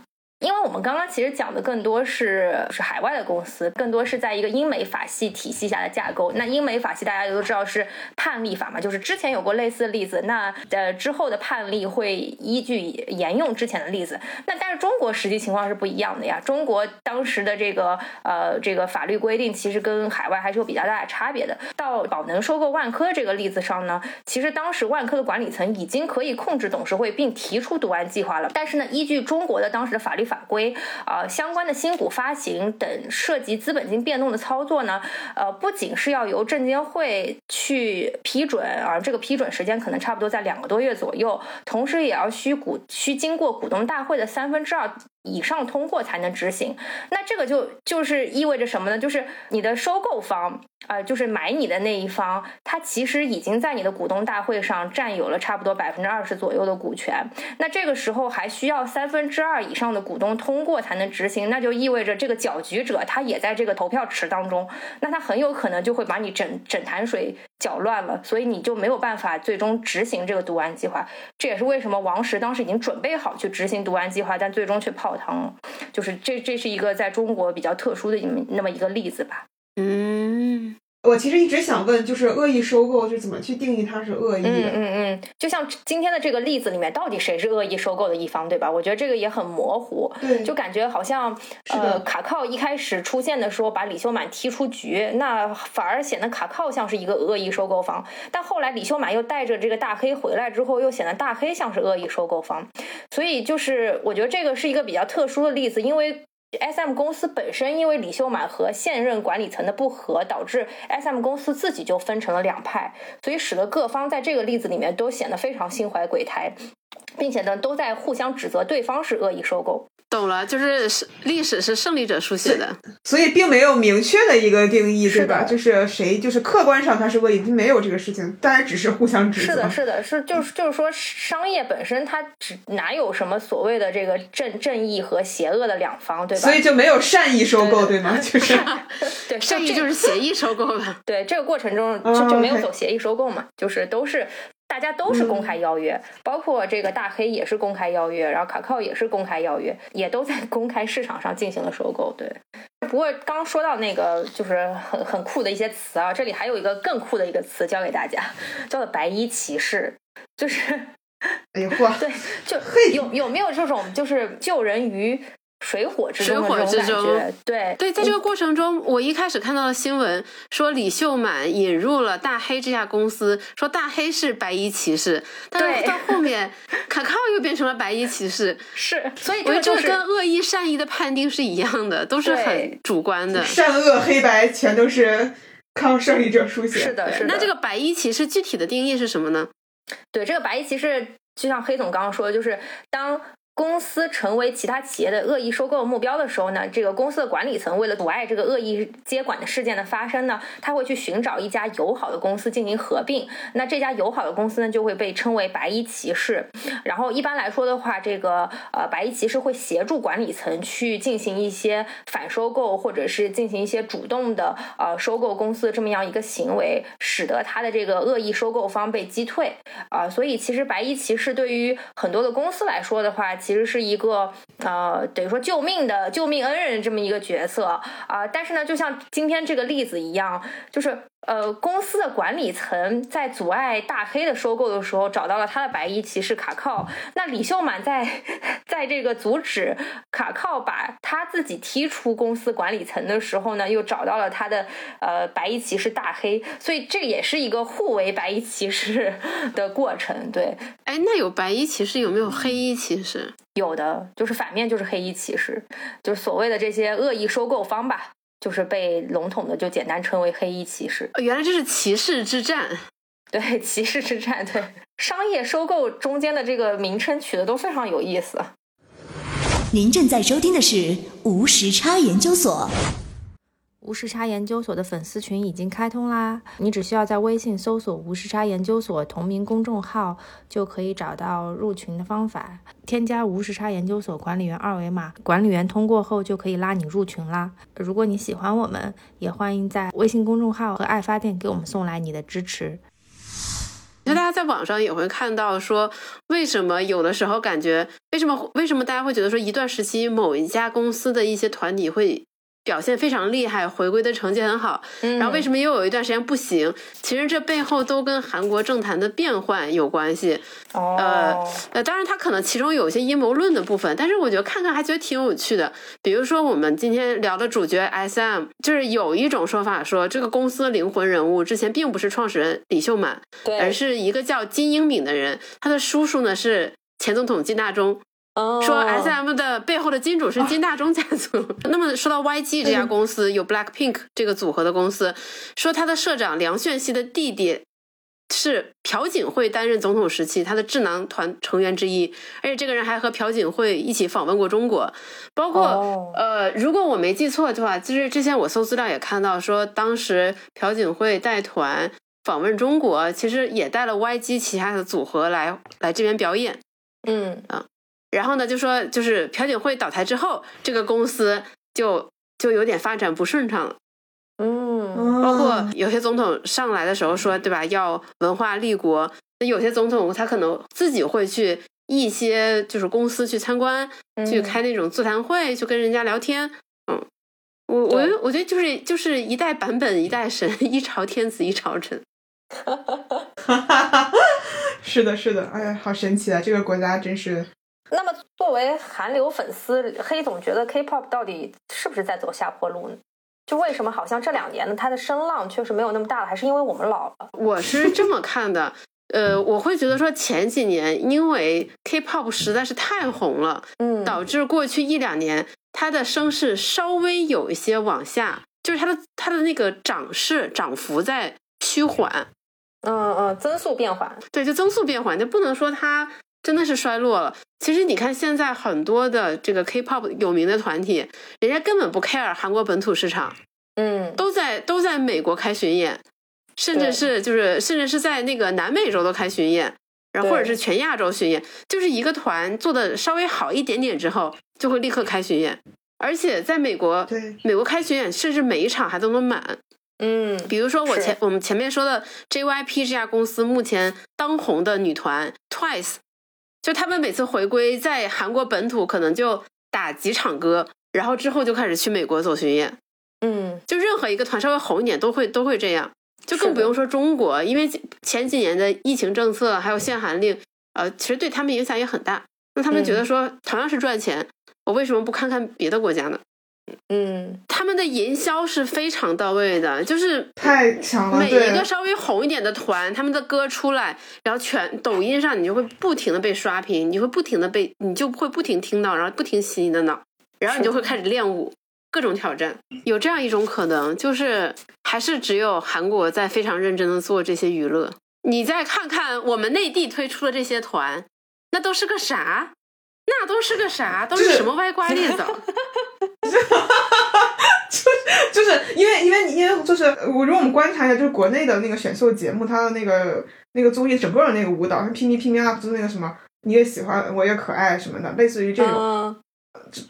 因为我们刚刚其实讲的更多是是海外的公司，更多是在一个英美法系体系下的架构。那英美法系大家都知道是判例法嘛，就是之前有过类似的例子，那呃之后的判例会依据沿用之前的例子。那但是中国实际情况是不一样的呀，中国当时的这个呃这个法律规定其实跟海外还是有比较大的差别的。到宝能收购万科这个例子上呢，其实当时万科的管理层已经可以控制董事会并提出读完计划了，但是呢，依据中国的当时的法律法法规，啊，相关的新股发行等涉及资本金变动的操作呢，呃，不仅是要由证监会去批准，而这个批准时间可能差不多在两个多月左右，同时也要需股需经过股东大会的三分之二。以上通过才能执行，那这个就就是意味着什么呢？就是你的收购方，呃，就是买你的那一方，他其实已经在你的股东大会上占有了差不多百分之二十左右的股权。那这个时候还需要三分之二以上的股东通过才能执行，那就意味着这个搅局者他也在这个投票池当中，那他很有可能就会把你整整潭水搅乱了，所以你就没有办法最终执行这个毒丸计划。这也是为什么王石当时已经准备好去执行毒丸计划，但最终却泡。汤了，就是这，这是一个在中国比较特殊的那么一个例子吧。嗯。我其实一直想问，就是恶意收购是怎么去定义它是恶意的？嗯嗯嗯，就像今天的这个例子里面，到底谁是恶意收购的一方，对吧？我觉得这个也很模糊。对，就感觉好像呃，卡靠一开始出现的时候把李秀满踢出局，那反而显得卡靠像是一个恶意收购方。但后来李秀满又带着这个大黑回来之后，又显得大黑像是恶意收购方。所以就是我觉得这个是一个比较特殊的例子，因为。S M 公司本身因为李秀满和现任管理层的不和，导致 S M 公司自己就分成了两派，所以使得各方在这个例子里面都显得非常心怀鬼胎，并且呢都在互相指责对方是恶意收购。懂了，就是是历史是胜利者书写的，所以并没有明确的一个定义，对吧？就是谁，就是客观上他是恶意，并没有这个事情，大家只是互相指责。是的，是的，是就是就是说，商业本身它只哪有什么所谓的这个正正义和邪恶的两方，对吧？所以就没有善意收购，对吗？就是 对，善意就是协议收购了。对，这个过程中就就没有走协议收购嘛，就是都是。大家都是公开邀约，包括这个大黑也是公开邀约，然后卡靠也是公开邀约，也都在 公开市场上进行了收购。对，不过刚说到那个就是很很酷的一些词啊，这里还有一个更酷的一个词教给大家，叫做白衣骑士，就是，哎呀嚯，对，就有有没有这种就是救人于。水火之中，水火之中，对对，在这个过程中，我一开始看到的新闻说李秀满引入了大黑这家公司，说大黑是白衣骑士，但是到后面卡靠又变成了白衣骑士，是，所以我觉得跟恶意善意的判定是一样的，都是很主观的，善恶黑白全都是靠胜利者书写。是的，是的。那这个白衣骑士具体的定义是什么呢？对，这个白衣骑士就像黑总刚刚说的，就是当。公司成为其他企业的恶意收购目标的时候呢，这个公司的管理层为了阻碍这个恶意接管的事件的发生呢，他会去寻找一家友好的公司进行合并。那这家友好的公司呢，就会被称为白衣骑士。然后一般来说的话，这个呃白衣骑士会协助管理层去进行一些反收购，或者是进行一些主动的呃收购公司这么样一个行为，使得他的这个恶意收购方被击退啊。所以其实白衣骑士对于很多的公司来说的话，其实是一个呃，等于说救命的救命恩人这么一个角色啊，但是呢，就像今天这个例子一样，就是。呃，公司的管理层在阻碍大黑的收购的时候，找到了他的白衣骑士卡靠。那李秀满在在这个阻止卡靠把他自己踢出公司管理层的时候呢，又找到了他的呃白衣骑士大黑。所以这也是一个互为白衣骑士的过程。对，哎，那有白衣骑士，有没有黑衣骑士？有的，就是反面就是黑衣骑士，就是所谓的这些恶意收购方吧。就是被笼统的就简单称为黑衣骑士，原来这是骑士之战，对，骑士之战，对，商业收购中间的这个名称取的都非常有意思。您正在收听的是无时差研究所。无时差研究所的粉丝群已经开通啦！你只需要在微信搜索“无时差研究所”同名公众号，就可以找到入群的方法。添加“无时差研究所”管理员二维码，管理员通过后就可以拉你入群啦。如果你喜欢我们，也欢迎在微信公众号和爱发电给我们送来你的支持。就大家在网上也会看到说，为什么有的时候感觉，为什么为什么大家会觉得说，一段时期某一家公司的一些团体会。表现非常厉害，回归的成绩很好。然后为什么又有一段时间不行？其实这背后都跟韩国政坛的变换有关系。呃呃，当然他可能其中有一些阴谋论的部分，但是我觉得看看还觉得挺有趣的。比如说我们今天聊的主角 SM，就是有一种说法说，这个公司灵魂人物之前并不是创始人李秀满，而是一个叫金英敏的人，他的叔叔呢是前总统金大中。哦。说 S M 的背后的金主是金大中家族。那么说到 Y G 这家公司，有 Black Pink 这个组合的公司，说他的社长梁炫熙的弟弟是朴槿惠担任总统时期他的智囊团成员之一，而且这个人还和朴槿惠一起访问过中国，包括、哦。呃，如果我没记错的话，就是之前我搜资料也看到说，当时朴槿惠带团访问中国，其实也带了 YG 旗下的组合来来这边表演。嗯然后呢，就说就是朴槿惠倒台之后，这个公司就就有点发展不顺畅了。嗯包括有些总统上来的时候说，对吧？要文化立国。那有些总统他可能自己会去一些就是公司去参观，去嗯开那种座谈会，去跟人家聊天。嗯，我我觉得我觉得就是就是一代版本一代神，一朝天子一朝臣。是的，是的，哎呀，好神奇啊！这个国家真是，那么作为韩流粉丝，黑总觉得 K-pop 到底是不是在走下坡路呢？就为什么好像这两年呢，它的声浪确实没有那么大了？还是因为我们老了？我是这么看的，呃，我会觉得说前几年因为 K-pop 实在是太红了，嗯，导致过去一两年它的声势稍微有一些往下，就是它的它的那个涨势涨幅在趋缓，嗯嗯，增速变缓。对，就增速变缓，就不能说它真的是衰落了。其实你看现在很多的这个 K-pop 有名的团体，人家根本不 care 韩国本土市场，嗯。都在都在美国开巡演，甚至是就是甚至是在那个南美洲都开巡演，然后或者是全亚洲巡演，就是一个团做的稍微好一点点之后，就会立刻开巡演，而且在美国，对，美国开巡演甚至每一场还都能满。嗯比如说我前我们前面说的 JYP 这家公司目前当红的女团 Twice，就他们每次回归在韩国本土可能就打几场歌，然后之后就开始去美国走巡演。嗯就任何一个团稍微红一点都会都会这样，就更不用说中国，因为前几年的疫情政策还有限韩令，呃，其实对他们影响也很大。那他们觉得嗯说，同样是赚钱，我为什么不看看别的国家呢？嗯他们的营销是非常到位的，就是太强了，每一个稍微红一点的团，他们的歌出来，然后全抖音上你就会不停的被刷屏，你会不停的被，你就会不停听到，然后不停洗你的脑，然后你就会开始练舞，各种挑战。有这样一种可能，就是还是只有韩国在非常认真的做这些娱乐。你再看看我们内地推出的这些团，那都是个啥？那都是个啥？都是什么歪瓜裂枣？就是因为因为因为就是我如果我们观察一下，就是国内的那个选秀节目，它的那个那个综艺整个的那个舞蹈，像 P 咪 P 咪 up 就是那个什么你也喜欢我也可爱什么的，类似于这种，嗯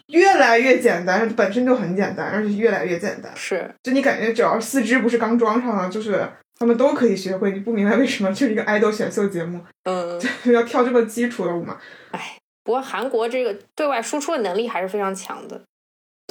越来越简单，本身就很简单，而且越来越简单。是就你感觉只要四肢不是刚装上了，就是他们都可以学会。你不明白为什么就是一个爱豆选秀节目嗯，要跳这么基础的舞嘛？哎，不过韩国这个对外输出的能力还是非常强的。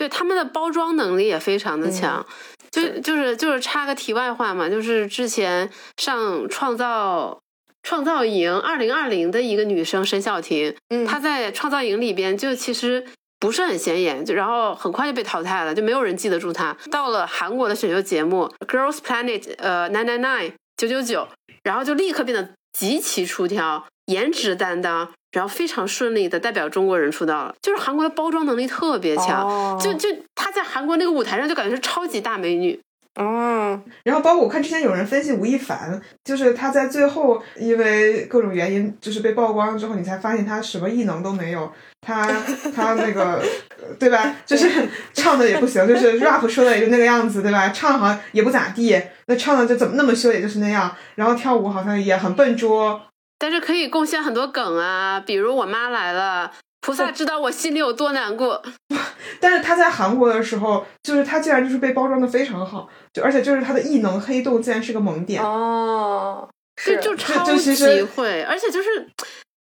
对他们的包装能力也非常的强，就就是就是插个题外话嘛，就是之前上创造创造营二零二零的一个女生申晓婷，嗯她在创造营里边就其实不是很显眼，就然后很快就被淘汰了，就没有人记得住她。到了韩国的选秀节目 Girls Planet 呃 Nine Nine Nine 九九九，然后就立刻变得极其出挑，颜值担当。然后非常顺利的代表中国人出道了，就是韩国的包装能力特别强，哦就就她在韩国那个舞台上就感觉是超级大美女，嗯然后包括我看之前有人分析吴亦凡，就是他在最后因为各种原因就是被曝光之后，你才发现他什么异能都没有，他他那个呃对吧？就是唱的也不行，就是 rap 说的也就那个样子，对吧？唱好像也不咋地，那唱的就怎么那么秀，也就是那样，然后跳舞好像也很笨拙，但是可以贡献很多梗啊，比如我妈来了，菩萨知道我心里有多难过。但是他在韩国的时候，就是他竟然就是被包装的非常好，就而且就是他的异能黑洞竟然是个萌点，哦，就是就超级会，而且就是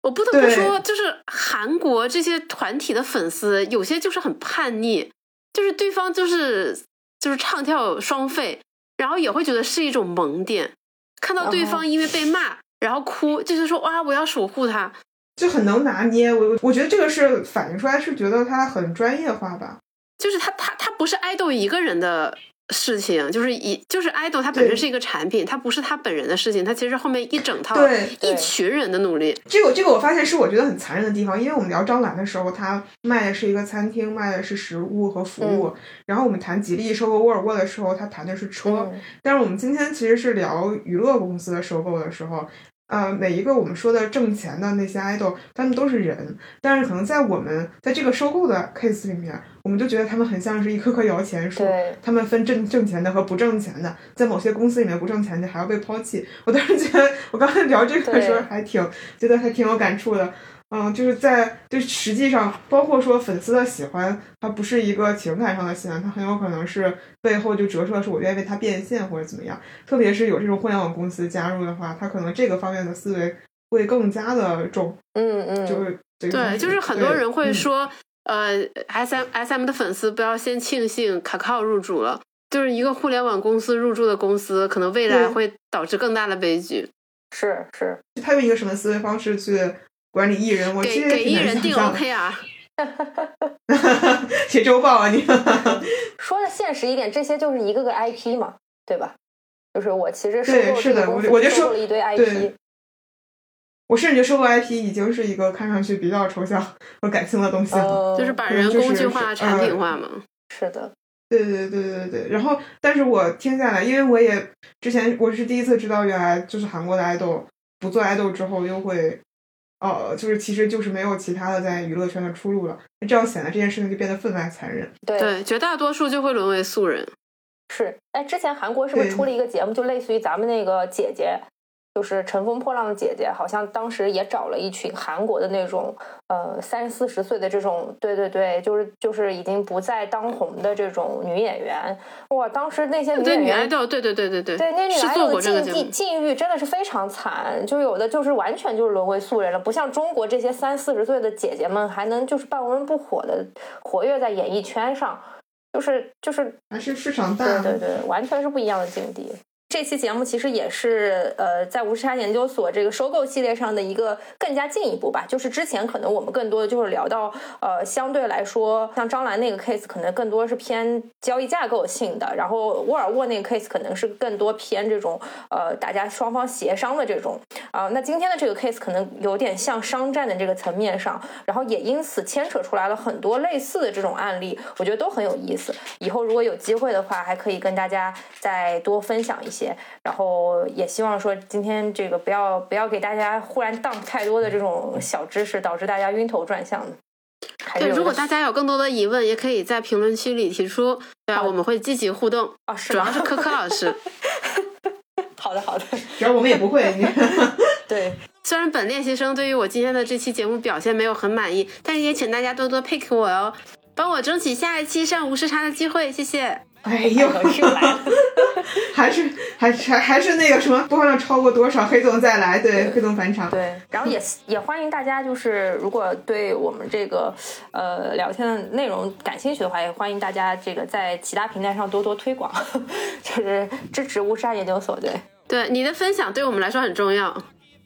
我不得不说，就是韩国这些团体的粉丝有些就是很叛逆，就是对方就是就是唱跳双废，然后也会觉得是一种萌点，看到对哦。方因为被骂然后哭，就是说哇我要守护他，就很能拿捏。我我觉得这个是反映出来是觉得他很专业化吧。就是他他他不是爱豆一个人的事情，就是一就是 idol 它本身是一个产品，他不是他本人的事情，他其实后面一整套对一群人的努力。这个这个我发现是我觉得很残忍的地方，因为我们聊张兰的时候，他卖的是一个餐厅，卖的是食物和服务，然后我们谈吉利收购沃尔沃的时候，他谈的是车，嗯但是我们今天其实是聊娱乐公司的收购的时候。呃，每一个我们说的挣钱的那些 idol，他们都是人，但是可能在我们在这个收购的 case 里面，我们就觉得他们很像是一棵棵摇钱树对，他们分挣挣钱的和不挣钱的，在某些公司里面不挣钱的还要被抛弃。我当时觉得，我刚才聊这个的时候还挺觉得还挺有感触的。嗯，就是在就实际上，包括说粉丝的喜欢，它不是一个情感上的喜欢，它很有可能是背后就折射是我愿意为他变现或者怎么样。特别是有这种互联网公司加入的话，他可能这个方面的思维会更加的重，嗯嗯，就是对，就是很多人会说，呃，S M S M 的粉丝不要先庆幸卡靠入主了，就是一个互联网公司入驻的公司，可能未来会导致更大的悲剧。是是，他用一个什么思维方式去管理艺人，我其给给实也挺难艺人定 OKR，写周报啊你。说的现实一点，这些就是一个个 IP 嘛，对吧？就是我其实收对是的购这个公司，我我就说收购了一堆 IP，我甚至觉得收购 IP 已经是一个看上去比较抽象和感性的东西了。呃，就是把人工具化、产品呃化嘛。是的，对对对对对对。然后，但是我听下来，因为我也之前我是第一次知道，原来就是韩国的爱豆不做爱豆之后又会，呃，就是其实就是没有其他的在娱乐圈的出路了。那这样显得这件事情就变得分外残忍。对对，绝大多数就会沦为素人。是。哎，之前韩国是不是出了一个节目，就类似于咱们那个姐姐？就是乘风破浪的姐姐，好像当时也找了一群韩国的那种，呃，三四十岁的这种，对对对，就是就是已经不再当红的这种女演员。哇，当时那些女演员女爱豆，对对对对对，对，那女孩有过这个节目境地。境遇真的是非常惨，就有的就是完全就是沦为素人了，不像中国这些三四十岁的姐姐们还能就是半温不火的活跃在演艺圈上，就是就是还是市场大，对对对，完全是不一样的境地。这期节目其实也是呃，在无差研究所这个收购系列上的一个更加进一步吧。就是之前可能我们更多的就是聊到呃，相对来说，像张兰那个 case 可能更多是偏交易架构性的，然后沃尔沃那个 case 可能是更多偏这种呃大家双方协商的这种啊、那今天的这个 case 可能有点像商战的这个层面上，然后也因此牵扯出来了很多类似的这种案例，我觉得都很有意思。以后如果有机会的话，还可以跟大家再多分享一些。然后也希望说今天这个不要不要给大家忽然荡太多的这种小知识，导致大家晕头转向的。对，如果大家有更多的疑问，也可以在评论区里提出，对吧？好我们会积极互动。哦，是主要是科科老师，好的好的，主要我们也不会。对，虽然本练习生对于我今天的这期节目表现没有很满意，但是也请大家多多 pick 我哦，帮我争取下一期上无时差的机会，谢谢。哎呦，是来了。还是还是还还是那个什么播放量超过多少，黑总再来，对，黑总返场。对，然后也也欢迎大家，就是如果对我们这个呃聊天的内容感兴趣的话，也欢迎大家这个在其他平台上多多推广，就是支持乌沙研究所。对，对你的分享对我们来说很重要。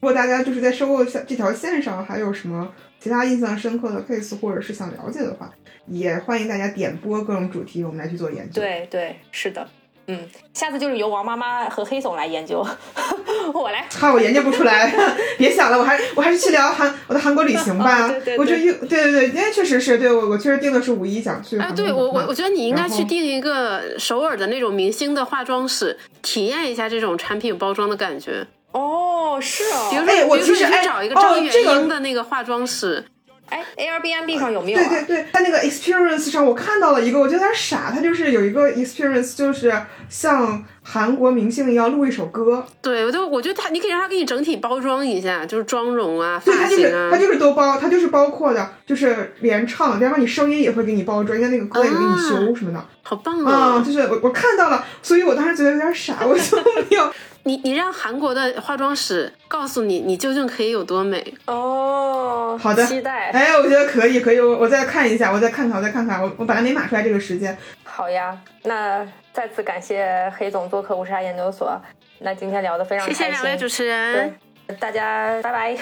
如果大家就是在收购线这条线上还有什么其他印象深刻的 case，或者是想了解的话，也欢迎大家点播各种主题，我们来去做研究。，对对，是的。嗯，下次就是由王妈妈和黑总来研究，我来。哈，我研究不出来，别想了，我还我还是去聊韩我的韩国旅行吧。哦对对对我这又对对对，因为确实是对我我确实定的是五一想去哎，韩国玩对我我我觉得你应该去定一个首尔的那种明星的化妆室，体验一下这种产品包装的感觉。哦，是哦。比如说，哎我其实去找一个哦张元英的那个化妆师，哎，Airbnb 上有没有啊？对对对，在那个 experience 上，我看到了一个，我觉得有点傻，他就是有一个 experience，就是像韩国明星一样录一首歌，对我就我觉得他，你可以让他给你整体包装一下，就是妆容啊、对，发它就是型啊它。就是都包，他就是包括的，就是连唱，然后你声音也会给你包装，因为那个歌也给你修什么的，好棒啊、啊！就是我我看到了，所以我当时觉得有点傻，我就没有。你你让韩国的化妆师告诉你，你究竟可以有多美。哦，好的期待。哎，我觉得可以，可以，我我再看一下，我再看看，我再看看，我我本来没码出来这个时间。好呀，那再次感谢黑总做客乌沙研究所。那今天聊得非常开心，谢谢两位主持人，大家拜 拜。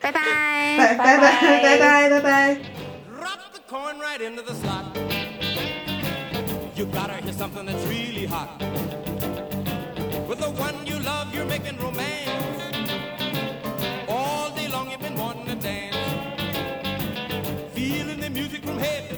拜拜。拜拜拜拜拜拜拜。Drop With the one you love, you're making romance. All day long, you've been wanting to dance. Feeling the music from head